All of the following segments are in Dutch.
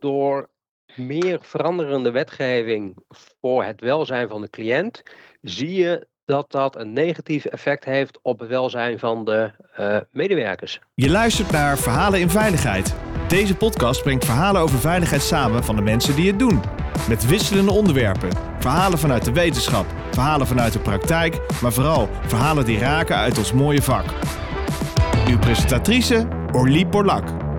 door meer veranderende wetgeving voor het welzijn van de cliënt, zie je dat dat een negatief effect heeft op het welzijn van de uh, medewerkers. Je luistert naar Verhalen in Veiligheid. Deze podcast brengt verhalen over veiligheid samen van de mensen die het doen. Met wisselende onderwerpen. Verhalen vanuit de wetenschap, verhalen vanuit de praktijk, maar vooral verhalen die raken uit ons mooie vak. Uw presentatrice Orlie Borlak.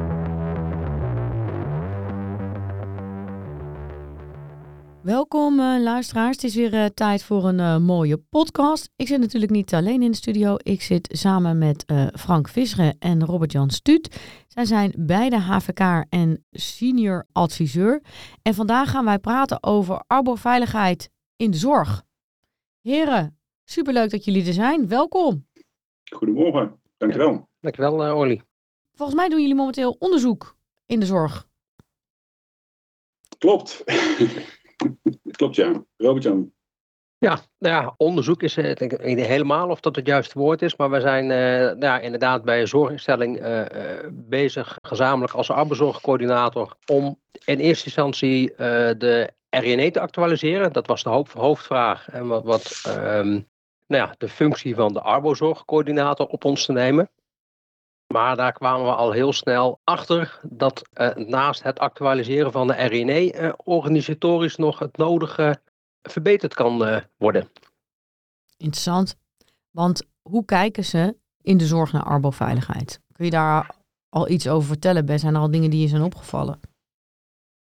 Welkom uh, luisteraars. Het is weer uh, tijd voor een uh, mooie podcast. Ik zit natuurlijk niet alleen in de studio. Ik zit samen met Frank Visseren en Robert-Jan Stuut. Zij zijn beide HVK en senior adviseur. En vandaag gaan wij praten over arboveiligheid in de zorg. Heren, superleuk dat jullie er zijn. Welkom. Goedemorgen, dankjewel. Ja, dankjewel uh, Olly. Volgens mij doen jullie momenteel onderzoek in de zorg. Klopt. Klopt ja. Robert-Jan. Ja, nou ja, onderzoek is uh, denk ik niet helemaal of dat het juiste woord is, maar we zijn uh, nou ja, inderdaad bij een zorginstelling uh, bezig, gezamenlijk als arbeidszorgcoördinator, om in eerste instantie de RNE te actualiseren. Dat was de hoofdvraag en wat, wat um, nou ja, de functie van de arbeidzorgcoördinator op ons te nemen. Maar daar kwamen we al heel snel achter dat uh, naast het actualiseren van de RNE uh, organisatorisch nog het nodige verbeterd kan uh, worden. Interessant. Want hoe kijken ze in de zorg naar arboveiligheid? Kun je daar al iets over vertellen? Ben zijn er al dingen die je zijn opgevallen?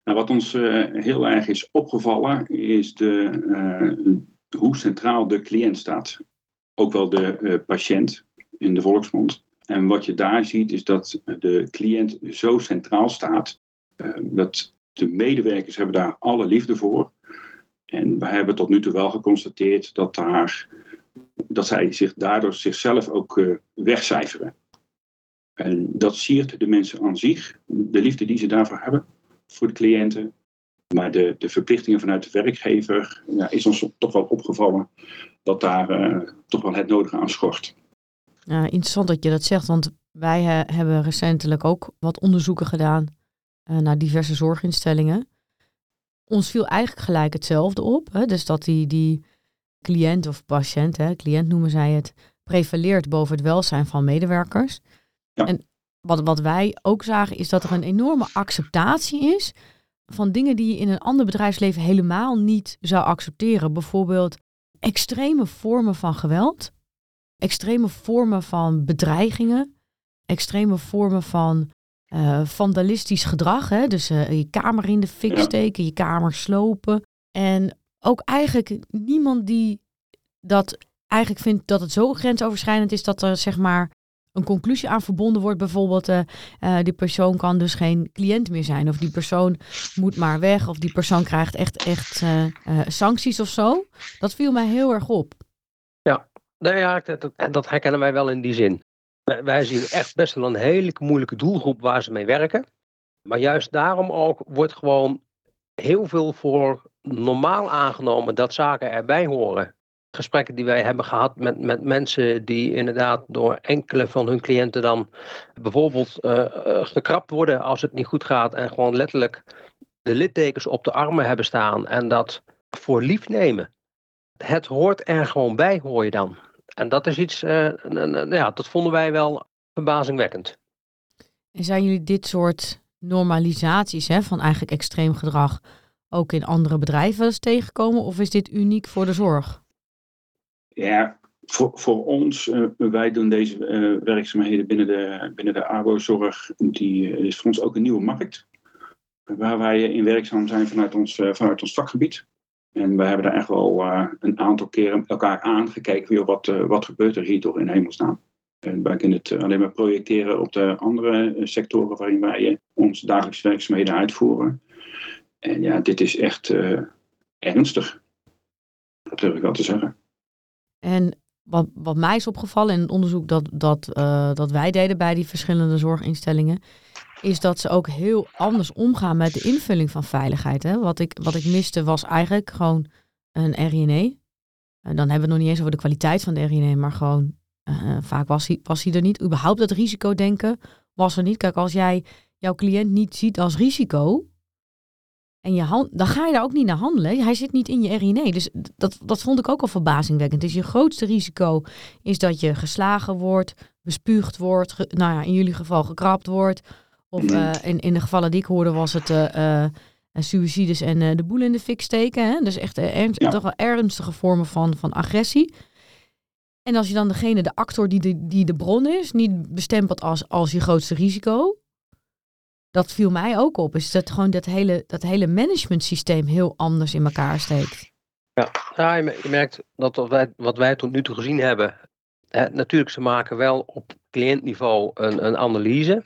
Nou, wat ons heel erg is opgevallen is de, hoe centraal de cliënt staat. Ook wel de patiënt in de volksmond. En wat je daar ziet is dat de cliënt zo centraal staat. Uh, dat de medewerkers hebben daar alle liefde voor. En we hebben tot nu toe wel geconstateerd dat, daar, dat zij zich daardoor zichzelf ook uh, wegcijferen. En dat siert de mensen aan zich, de liefde die ze daarvoor hebben voor de cliënten. Maar de, de verplichtingen vanuit de werkgever ja, is ons toch wel opgevallen dat daar uh, toch wel het nodige aan schort. Ja, interessant dat je dat zegt, want wij hebben recentelijk ook wat onderzoeken gedaan uh, naar diverse zorginstellingen. Ons viel eigenlijk gelijk hetzelfde op. Hè? Dus dat die, die cliënt of patiënt, hè, cliënt noemen zij het, prevaleert boven het welzijn van medewerkers. Ja. En wat, wat wij ook zagen is dat er een enorme acceptatie is van dingen die je in een ander bedrijfsleven helemaal niet zou accepteren. Bijvoorbeeld extreme vormen van geweld extreme vormen van bedreigingen, extreme vormen van uh, vandalistisch gedrag. Hè? Dus uh, je kamer in de fik steken, je kamer slopen. En ook eigenlijk niemand die dat eigenlijk vindt dat het zo grensoverschrijdend is dat er zeg maar een conclusie aan verbonden wordt. Bijvoorbeeld, uh, die persoon kan dus geen cliënt meer zijn. Of die persoon moet maar weg. Of die persoon krijgt echt, echt sancties of zo. Dat viel mij heel erg op. Nou ja, dat, dat herkennen wij wel in die zin. Wij zien echt best wel een hele moeilijke doelgroep waar ze mee werken. Maar juist daarom ook wordt gewoon heel veel voor normaal aangenomen dat zaken erbij horen. Gesprekken die wij hebben gehad met, met mensen die inderdaad door enkele van hun cliënten dan bijvoorbeeld uh, gekrapt worden als het niet goed gaat en gewoon letterlijk de littekens op de armen hebben staan en dat voor lief nemen. Het hoort er gewoon bij, hoor je dan. En dat is iets, uh, ja, dat vonden wij wel verbazingwekkend. En zijn jullie dit soort normalisaties hè, van eigenlijk extreem gedrag ook in andere bedrijven eens tegengekomen? Of is dit uniek voor de zorg? Ja, voor, voor ons, uh, wij doen deze uh, werkzaamheden binnen de, binnen de ABO-zorg, die is voor ons ook een nieuwe markt. Waar wij in werkzaam zijn vanuit ons, vanuit ons vakgebied. En we hebben daar echt wel uh, een aantal keren elkaar aangekeken. Weer wat, uh, wat gebeurt er hier toch in hemelsnaam? En wij kunnen het alleen maar projecteren op de andere eh, sectoren waarin wij onze dagelijkse werkzaamheden uitvoeren. En ja, dit is echt ernstig. Dat durf ik wel te zeggen. En wat, wat mij is opgevallen in het onderzoek dat, dat, dat wij deden bij die verschillende zorginstellingen, is dat ze ook heel anders omgaan met de invulling van veiligheid. Hè? Wat, ik, wat ik miste was eigenlijk gewoon een RINE. En dan hebben we het nog niet eens over de kwaliteit van de RINE, maar gewoon uh, vaak was hij, was hij er niet. Überhaupt dat risicodenken was er niet. Kijk, als jij jouw cliënt niet ziet als risico, En je dan ga je daar ook niet naar handelen. Hij zit niet in je RINE. Dus dat, dat vond ik ook al verbazingwekkend. Dus je grootste risico is dat je geslagen wordt, bespuugd wordt, nou ja, in jullie geval gekrapt wordt. Of uh, in, in de gevallen die ik hoorde was het uh, uh, suicides en de boel in de fik steken. Hè? Dus echt ernst, ja. toch wel ernstige vormen van, van agressie. En als je dan degene, de actor die de, die de bron is, niet bestempelt als, als je grootste risico. Dat viel mij ook op. Is dat gewoon dat hele, dat hele management systeem heel anders in elkaar steekt. Ja, ja je merkt dat wat wij, wat wij tot nu toe gezien hebben. Hè, natuurlijk, ze maken wel op cliëntniveau een, een analyse.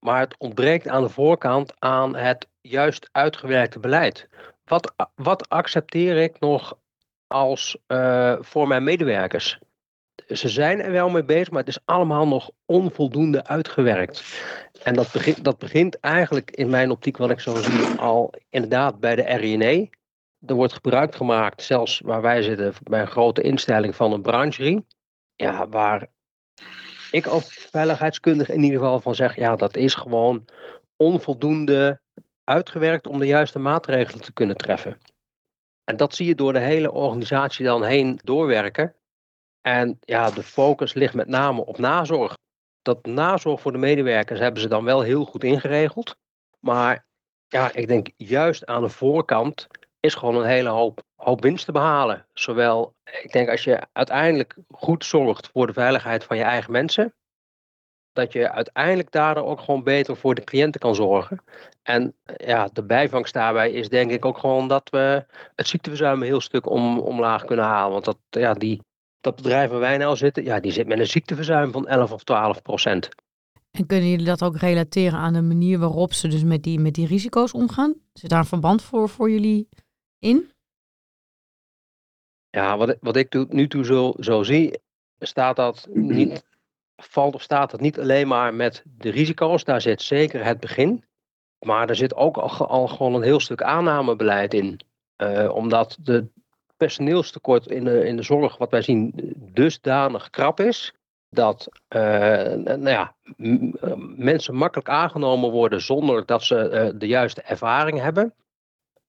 Maar het ontbreekt aan de voorkant aan het juist uitgewerkte beleid. Wat, wat accepteer ik nog als uh, voor mijn medewerkers? Ze zijn er wel mee bezig, maar het is allemaal nog onvoldoende uitgewerkt. En dat begint, dat begint eigenlijk in mijn optiek, wat ik zo zie, al inderdaad bij de RINE. Er wordt gebruik gemaakt, zelfs waar wij zitten, bij een grote instelling van een brancherie. Ja, waar ik als veiligheidskundige in ieder geval van zeg, ja, dat is gewoon onvoldoende uitgewerkt om de juiste maatregelen te kunnen treffen. En dat zie je door de hele organisatie dan heen doorwerken. En ja, de focus ligt met name op nazorg. Dat nazorg voor de medewerkers hebben ze dan wel heel goed ingeregeld. Maar ja, ik denk juist aan de voorkant is gewoon een hele hoop, hoop winst te behalen. Zowel, ik denk als je uiteindelijk goed zorgt voor de veiligheid van je eigen mensen, dat je uiteindelijk daardoor ook gewoon beter voor de cliënten kan zorgen. En ja, de bijvangst daarbij is denk ik ook gewoon dat we het ziekteverzuim een heel stuk om, omlaag kunnen halen. Want dat, ja, die, dat bedrijf waar wij nou zitten, ja, die zit met een ziekteverzuim van 11 of 12 procent. En kunnen jullie dat ook relateren aan de manier waarop ze dus met die, met die risico's omgaan? Zit daar een verband voor, voor jullie in? Ja, wat, wat ik nu toe zo, zo zie, staat dat niet, valt of staat dat niet alleen maar met de risico's. Daar zit zeker het begin. Maar er zit ook al, al gewoon een heel stuk aannamebeleid in. Uh, omdat de personeelstekort in de, in de zorg, wat wij zien, dusdanig krap is. Dat uh, nou ja, mensen makkelijk aangenomen worden zonder dat ze uh, de juiste ervaring hebben.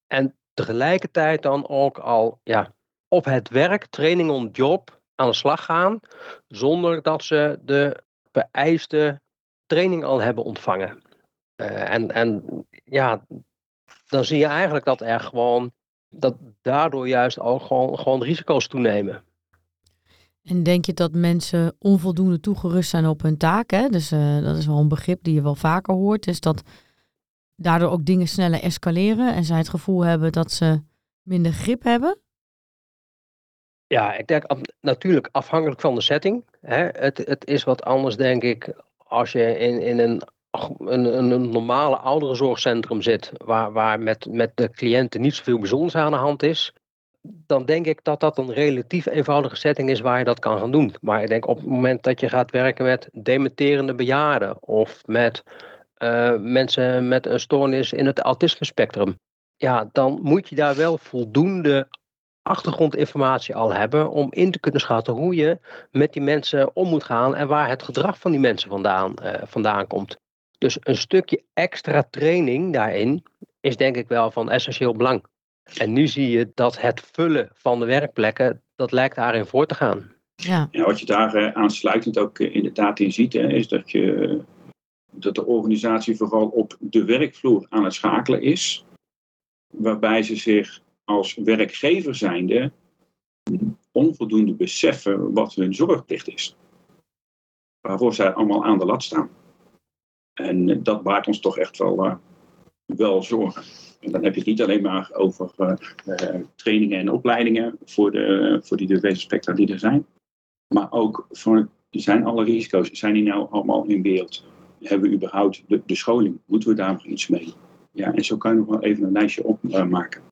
En tegelijkertijd dan ook al ja, op het werk, training on job, aan de slag gaan. Zonder dat ze de vereiste training al hebben ontvangen. Uh, en, en ja, dan zie je eigenlijk dat er gewoon, dat daardoor juist ook gewoon, gewoon risico's toenemen. En denk je dat mensen onvoldoende toegerust zijn op hun taak? Hè? Dus uh, dat is wel een begrip die je wel vaker hoort. Is dat daardoor ook dingen sneller escaleren en zij het gevoel hebben dat ze minder grip hebben? Ja, ik denk natuurlijk afhankelijk van de setting. Hè. Het, het is wat anders, denk ik, als je in, in een, een, een normale ouderenzorgcentrum zit, waar, waar met, met de cliënten niet zoveel bijzonders aan de hand is. Dan denk ik dat dat een relatief eenvoudige setting is waar je dat kan gaan doen. Maar ik denk op het moment dat je gaat werken met dementerende bejaarden of met uh, mensen met een stoornis in het autisme spectrum. Ja, dan moet je daar wel voldoende achtergrondinformatie al hebben om in te kunnen schatten hoe je met die mensen om moet gaan en waar het gedrag van die mensen vandaan, uh, vandaan komt. Dus een stukje extra training daarin is denk ik wel van essentieel belang. En nu zie je dat het vullen van de werkplekken, dat lijkt daarin voor te gaan. Ja. ja wat je daar uh, aansluitend ook inderdaad in ziet, hè, is dat, je, dat de organisatie vooral op de werkvloer aan het schakelen is. Waarbij ze zich als werkgever zijnde onvoldoende beseffen wat hun zorgplicht is. Waarvoor zij allemaal aan de lat staan. En dat baart ons toch echt wel, uh, wel zorgen. En dan heb je het niet alleen maar over uh, uh, trainingen en opleidingen voor, de, voor die diverse spectra die er zijn. Maar ook voor, zijn alle risico's, zijn die nou allemaal in beeld? Hebben we überhaupt de, de scholing? Moeten we daar nog iets mee? Ja, en zo kan je nog wel even een lijstje opmaken.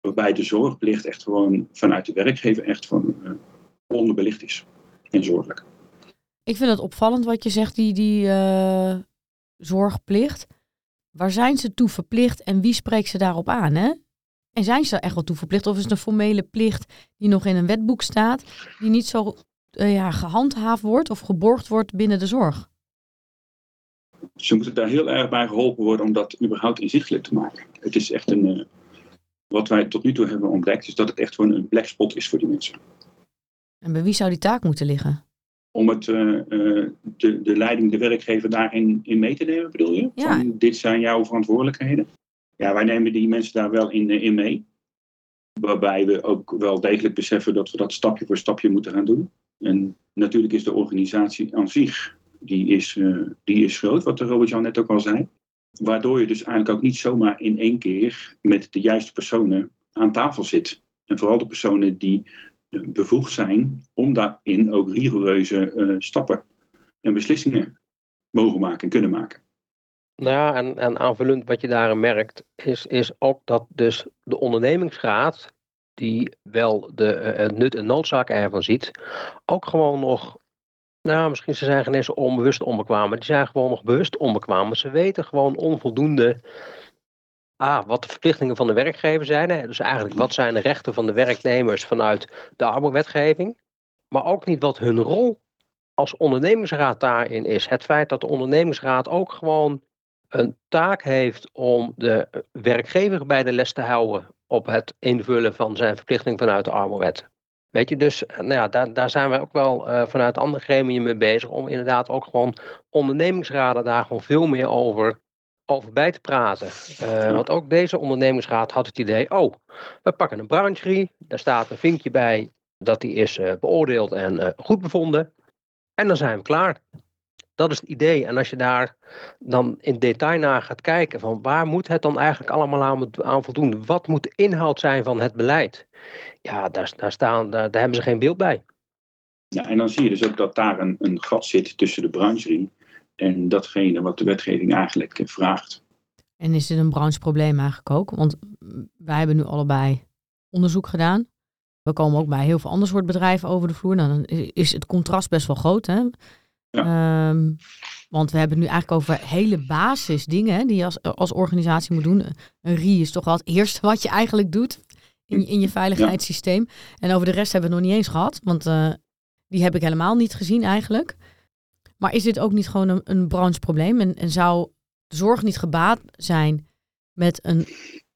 Waarbij de zorgplicht echt gewoon vanuit de werkgever echt van uh, onderbelicht is. En zorgelijk. Ik vind het opvallend wat je zegt, die, die uh, zorgplicht. Waar zijn ze toe verplicht en wie spreekt ze daarop aan? Hè? En zijn ze er echt wel toe verplicht? Of is het een formele plicht die nog in een wetboek staat, die niet zo uh, ja, gehandhaafd wordt of geborgd wordt binnen de zorg? Ze moeten daar heel erg bij geholpen worden om dat überhaupt inzichtelijk te maken. Het is echt een, uh, wat wij tot nu toe hebben ontdekt, is dat het echt gewoon een black spot is voor die mensen. En bij wie zou die taak moeten liggen? Om het, uh, uh, de, de leiding, de werkgever daarin in mee te nemen, bedoel je? Ja. Van, dit zijn jouw verantwoordelijkheden. Ja, wij nemen die mensen daar wel in, in mee. Waarbij we ook wel degelijk beseffen dat we dat stapje voor stapje moeten gaan doen. En natuurlijk is de organisatie aan zich, die is, uh, die is groot, wat Robert-Jan net ook al zei. Waardoor je dus eigenlijk ook niet zomaar in één keer met de juiste personen aan tafel zit. En vooral de personen die bevoegd zijn om daarin ook rigoureuze uh, stappen en beslissingen mogen maken en kunnen maken. Nou ja, en, en aanvullend wat je daarin merkt, is, is ook dat dus de ondernemingsraad, die wel de nut en noodzaak ervan ziet, ook gewoon nog, nou misschien ze zijn geen eens onbewust onbekwaam, maar die zijn gewoon nog bewust onbekwaam. Ze weten gewoon onvoldoende wat de verplichtingen van de werkgever zijn. Hè? Dus eigenlijk wat zijn de rechten van de werknemers vanuit de arbeidswetgeving. Maar ook niet wat hun rol als ondernemingsraad daarin is. Het feit dat de ondernemingsraad ook gewoon een taak heeft om de werkgever bij de les te houden op het invullen van zijn verplichting vanuit de arbeidswet. Weet je, dus nou ja, daar, daar zijn we ook wel uh, vanuit andere gremium mee bezig om inderdaad ook gewoon ondernemingsraden daar gewoon veel meer over over bij te praten. Uh, want ook deze ondernemingsraad had het idee, oh, we pakken een brancherie, daar staat een vinkje bij dat die is uh, beoordeeld en goed bevonden. En dan zijn we klaar. Dat is het idee. En als je daar dan in detail naar gaat kijken, van waar moet het dan eigenlijk allemaal aan, aan voldoen? Wat moet de inhoud zijn van het beleid? Ja, daar, daar, staan, daar, daar hebben ze geen beeld bij. Ja, en dan zie je dus ook dat daar een, een gat zit tussen de brancherie en datgene wat de wetgeving eigenlijk vraagt. En is dit een brancheprobleem eigenlijk ook? Want wij hebben nu allebei onderzoek gedaan. We komen ook bij heel veel ander soort bedrijven over de vloer. Nou, dan is het contrast best wel groot. Hè? Ja. Um, want we hebben het nu eigenlijk over hele basis dingen die je als, als organisatie moet doen. Een RI is toch wel het eerste wat je eigenlijk doet in, in je veiligheidssysteem. Ja. En over de rest hebben we het nog niet eens gehad. Want uh, die heb ik helemaal niet gezien eigenlijk. Maar is dit ook niet gewoon een, een brancheprobleem? En, en zou de zorg niet gebaat zijn met een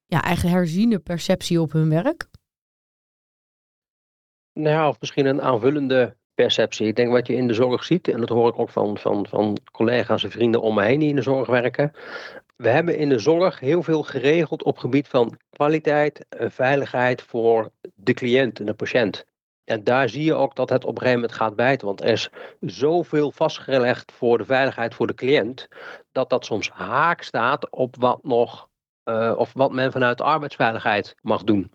ja, eigen herziene perceptie op hun werk? Nou ja, of misschien een aanvullende perceptie. Ik denk wat je in de zorg ziet, en dat hoor ik ook van, van, van collega's en vrienden om me heen die in de zorg werken. We hebben in de zorg heel veel geregeld op gebied van kwaliteit en veiligheid voor de cliënt en de patiënt. En daar zie je ook dat het op een gegeven moment gaat bijten. Want er is zoveel vastgelegd voor de veiligheid voor de cliënt. dat dat soms haak staat op wat nog. Uh, of wat men vanuit arbeidsveiligheid mag doen.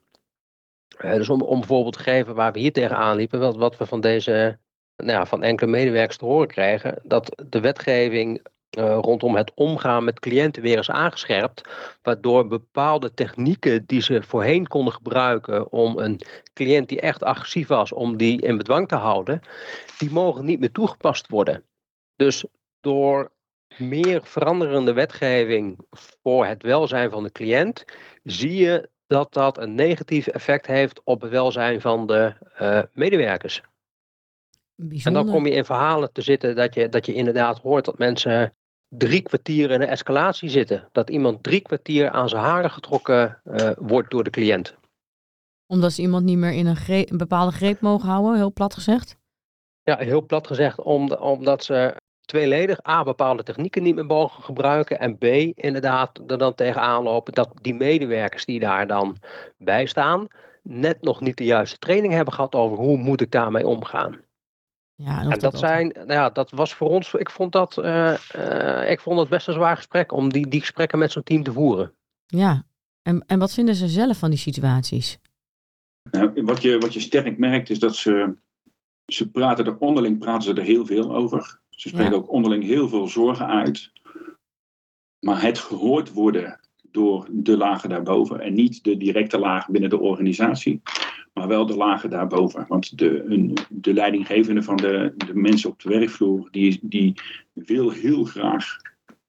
Uh, dus om, om bijvoorbeeld te geven waar we hier tegenaan liepen. Wat, wat we van deze. Nou ja, van enkele medewerkers te horen krijgen. dat de wetgeving uh, rondom het omgaan met cliënten weer is aangescherpt. Waardoor bepaalde technieken die ze voorheen konden gebruiken om een cliënt die echt agressief was, om die in bedwang te houden, die mogen niet meer toegepast worden. Dus door meer veranderende wetgeving voor het welzijn van de cliënt, zie je dat dat een negatief effect heeft op het welzijn van de uh, medewerkers. Bijzonder. En dan kom je in verhalen te zitten dat je, dat je inderdaad hoort dat mensen drie kwartier in een escalatie zitten. Dat iemand drie kwartier aan zijn haren getrokken uh, wordt door de cliënt. Omdat ze iemand niet meer in een, greep, een bepaalde greep mogen houden, heel plat gezegd? Ja, heel plat gezegd, om, omdat ze tweeledig A, bepaalde technieken niet meer mogen gebruiken. En B, inderdaad er dan tegenaan lopen dat die medewerkers die daar dan bij staan, net nog niet de juiste training hebben gehad over hoe moet ik daarmee omgaan. Ja, en, en dat, zijn, nou ja, dat was voor ons, ik vond dat, uh, uh, ik vond het best een zwaar gesprek om die, die gesprekken met zo'n team te voeren. Ja, en, en wat vinden ze zelf van die situaties? Nou, wat, je, wat je sterk merkt is dat ze, ze praten er onderling praten ze er heel veel over. Ze spreken ja. ook onderling heel veel zorgen uit. Maar het gehoord worden door de lagen daarboven en niet de directe laag binnen de organisatie, maar wel de lagen daarboven. Want de, een, de leidinggevende van de, de mensen op de werkvloer, die, die wil heel graag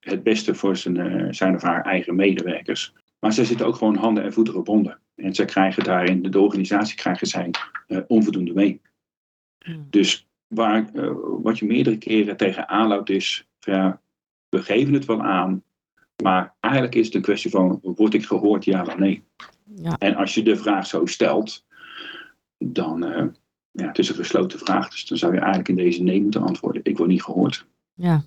het beste voor zijn, zijn of haar eigen medewerkers. Maar zij zitten ook gewoon handen en voeten gebonden. En zij krijgen daarin, de organisatie krijgen zij uh, onvoldoende mee. Hmm. Dus waar, uh, wat je meerdere keren tegen aanloopt is, ja, we geven het wel aan, maar eigenlijk is het een kwestie van, word ik gehoord, ja of nee? Ja. En als je de vraag zo stelt, dan, uh, ja, het is een gesloten vraag, dus dan zou je eigenlijk in deze nee moeten antwoorden. Ik word niet gehoord. Ja.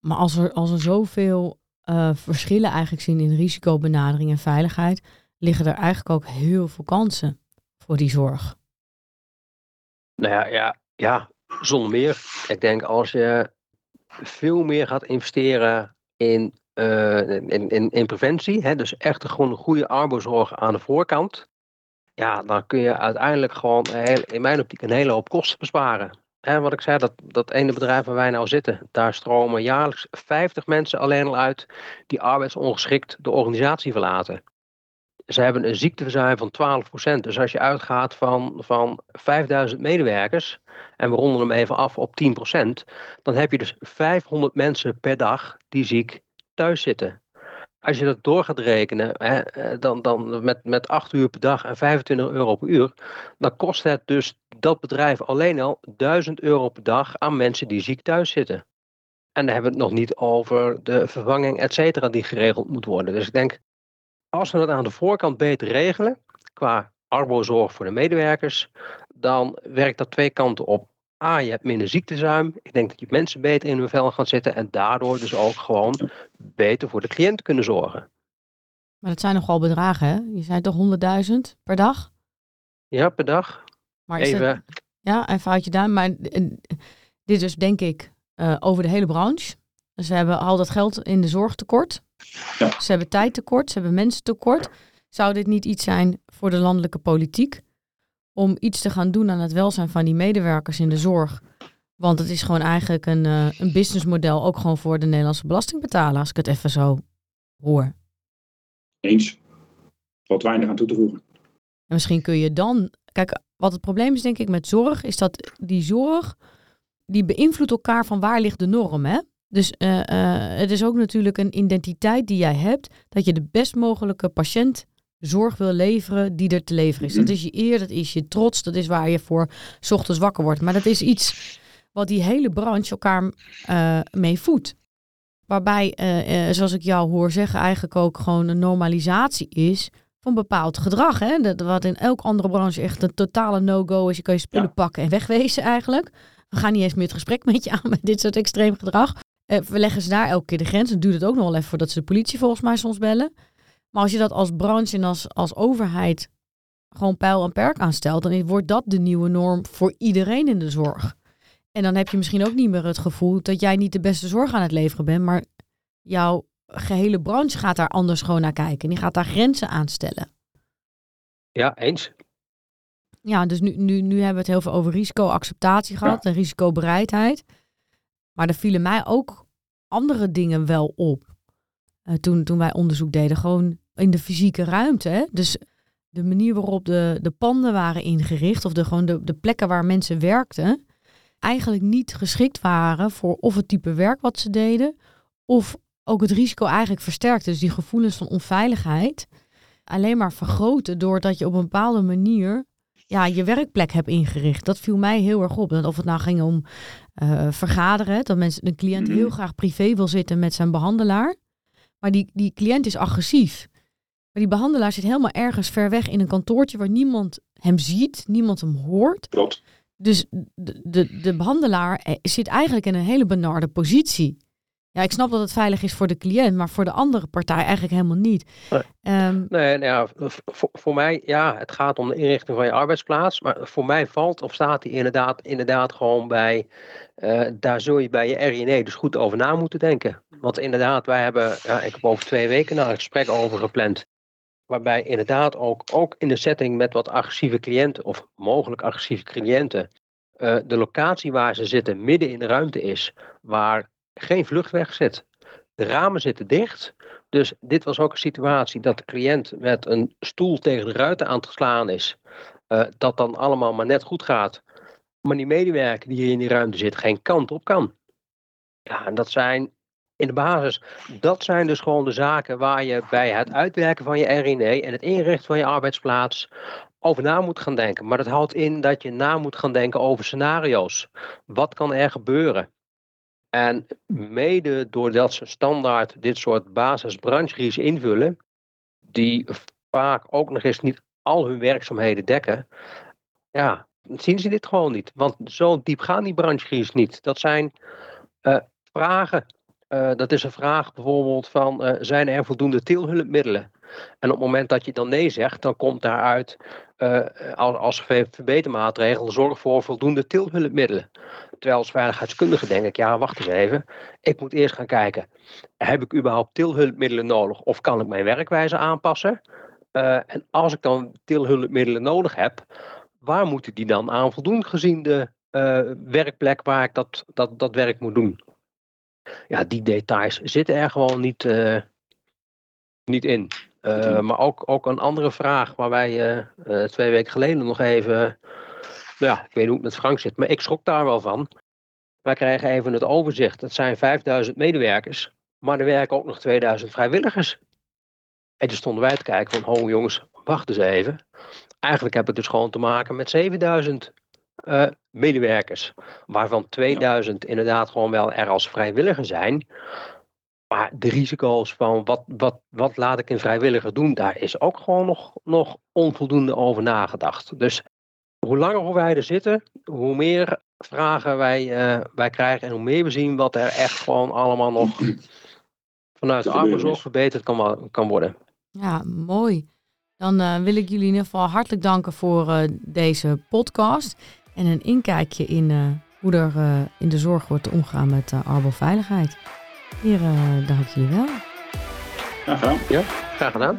Maar als er, als er zoveel uh, verschillen eigenlijk zien in risicobenadering en veiligheid, liggen er eigenlijk ook heel veel kansen voor die zorg. Nou ja, ja, ja zonder meer. Ik denk als je veel meer gaat investeren in, uh, in, in, preventie, hè, dus echt gewoon een goede arbeidzorg aan de voorkant, ja, dan kun je uiteindelijk gewoon heel, in mijn optiek een hele hoop kosten besparen. En wat ik zei, dat, dat ene bedrijf waar wij nou zitten, daar stromen jaarlijks 50 mensen alleen al uit die arbeidsongeschikt de organisatie verlaten. Ze hebben een ziekteverzuim van 12%. Dus als je uitgaat van, van 5000 medewerkers, en we ronden hem even af op 10%, dan heb je dus 500 mensen per dag die ziek thuis zitten. Als je dat door gaat rekenen, hè, eh, dan, dan met, met 8 uur per dag en 25 euro per uur, dan kost het dus dat bedrijf alleen al 1000 euro per dag aan mensen die ziek thuis zitten. En dan hebben we het nog niet over de vervanging, et cetera, die geregeld moet worden. Dus ik denk, als we dat aan de voorkant beter regelen, qua arbozorg voor de medewerkers, dan werkt dat twee kanten op. A, je hebt minder ziektezuim. Ik denk dat je mensen beter in hun vel gaat zitten en daardoor dus ook gewoon beter voor de cliënt kunnen zorgen. Maar dat zijn nogal bedragen, hè? Je zei toch 100.000 per dag? Ja, per dag. Maar is Even. ja, een foutje daar. Maar dit is denk ik uh, over de hele branche. Ze hebben al dat geld in de zorg tekort. Ja. Ze hebben tijd tekort, ze hebben mensen tekort. Zou dit niet iets zijn voor de landelijke politiek? Om iets te gaan doen aan het welzijn van die medewerkers in de zorg. Want het is gewoon eigenlijk een, uh, een businessmodel, ook gewoon voor de Nederlandse belastingbetaler, als ik het even zo hoor. Eens. Wat weinig aan toe te voegen. En misschien kun je dan. Kijk, wat het probleem is, denk ik, met zorg, is dat die zorg. die beïnvloedt elkaar van waar ligt de norm. Hè? Dus uh, uh, het is ook natuurlijk een identiteit die jij hebt, dat je de best mogelijke patiënt zorg wil leveren die er te leveren is. Dat is je eer, dat is je trots, dat is waar je voor s ochtends wakker wordt. Maar dat is iets wat die hele branche elkaar uh, mee voedt. Waarbij, zoals ik jou hoor zeggen, eigenlijk ook gewoon een normalisatie is van bepaald gedrag. Hè? Dat, wat in elke andere branche echt een totale no-go is. Je kan je spullen ja. pakken en wegwezen eigenlijk. We gaan niet eens meer het gesprek met je aan met dit soort extreem gedrag. Uh, we leggen ze daar elke keer de grens. Dan duurt het ook nog wel even voordat ze de politie volgens mij soms bellen. Maar als je dat als branche en als, als overheid gewoon pijl en perk aanstelt, dan wordt dat de nieuwe norm voor iedereen in de zorg. En dan heb je misschien ook niet meer het gevoel dat jij niet de beste zorg aan het leveren bent, maar jouw gehele branche gaat daar anders gewoon naar kijken. Die gaat daar grenzen aan stellen. Ja, eens. Ja, dus nu, nu, nu hebben we het heel veel over risicoacceptatie gehad ja. en risicobereidheid. Maar er vielen mij ook andere dingen wel op. Uh, toen, toen wij onderzoek deden, gewoon in de fysieke ruimte. Dus de manier waarop de, de panden waren ingericht, of de, gewoon de, de plekken waar mensen werkten, eigenlijk niet geschikt waren voor of het type werk wat ze deden, of ook het risico eigenlijk versterkte. Dus die gevoelens van onveiligheid alleen maar vergroten doordat je op een bepaalde manier ja, je werkplek hebt ingericht. Dat viel mij heel erg op. Of het nou ging om uh, vergaderen, dat mensen, een cliënt heel graag privé wil zitten met zijn behandelaar. Maar die, die cliënt is agressief. Maar die behandelaar zit helemaal ergens ver weg in een kantoortje waar niemand hem ziet, niemand hem hoort. Klopt. Dus de, de, de behandelaar eh, zit eigenlijk in een hele benarde positie. Ja, ik snap dat het veilig is voor de cliënt, maar voor de andere partij eigenlijk helemaal niet. Nee, um, nee nou ja, voor, voor, mij, ja, het gaat om de inrichting van je arbeidsplaats. Maar voor mij valt of staat die inderdaad, inderdaad gewoon bij, uh, daar zul je bij je RINE dus goed over na moeten denken. Want inderdaad, wij hebben, ja, ik heb over twee weken daar een gesprek over gepland. Waarbij inderdaad ook, ook in de setting met wat agressieve cliënten of mogelijk agressieve cliënten, uh, de locatie waar ze zitten midden in de ruimte is, waar geen vluchtweg zit. De ramen zitten dicht. Dus dit was ook een situatie dat de cliënt met een stoel tegen de ruiten aan het slaan is. Uh, dat dan allemaal maar net goed gaat. Maar die medewerker die hier in die ruimte zit geen kant op kan. Ja, en dat zijn in de basis, dat zijn dus gewoon de zaken waar je bij het uitwerken van je RINE en het inrichten van je arbeidsplaats over na moet gaan denken. Maar dat houdt in dat je na moet gaan denken over scenario's. Wat kan er gebeuren? En mede doordat ze standaard dit soort basisbrancheries invullen, die vaak ook nog eens niet al hun werkzaamheden dekken, ja, zien ze dit gewoon niet. Want zo diep gaan die brancheries niet. Dat zijn uh, vragen. Uh, dat is een vraag bijvoorbeeld van, uh, zijn er voldoende teelhulpmiddelen? En op het moment dat je dan nee zegt, dan komt daaruit als, als verbetermaatregel zorg voor voldoende teelhulpmiddelen. Terwijl als veiligheidskundige denk ik, ja wacht eens even, ik moet eerst gaan kijken, heb ik überhaupt teelhulpmiddelen nodig of kan ik mijn werkwijze aanpassen? en als ik dan teelhulpmiddelen nodig heb, waar moeten die dan aan voldoen gezien de uh, werkplek waar ik dat, dat, dat werk moet doen? Ja, die details zitten er gewoon niet, uh, niet in. Maar ook, ook een andere vraag waar wij twee weken geleden nog even, ja, ik weet niet hoe het met Frank zit, maar ik schrok daar wel van. Wij krijgen even het overzicht. Het zijn 5000 medewerkers, maar er werken ook nog 2000 vrijwilligers. En toen stonden wij te kijken van, ho jongens, wacht eens even eigenlijk heb ik dus gewoon te maken met 7000 uh, eh, medewerkers. Waarvan 2000 inderdaad gewoon wel er als vrijwilliger zijn. Maar de risico's van wat, wat, wat laat ik een vrijwilliger doen, daar is ook gewoon nog, nog onvoldoende over nagedacht. Dus hoe langer wij er zitten, hoe meer vragen wij, uh, wij krijgen en hoe meer we zien wat er echt gewoon allemaal nog vanuit de ouderenzorg verbeterd kan, kan worden. Ja, mooi. Dan uh, wil ik jullie in ieder geval hartelijk danken voor uh, deze podcast. En een inkijkje in uh, hoe er in de zorg wordt omgegaan met arboveiligheid. Hier dank jullie wel. Graag gedaan. Ja, graag gedaan.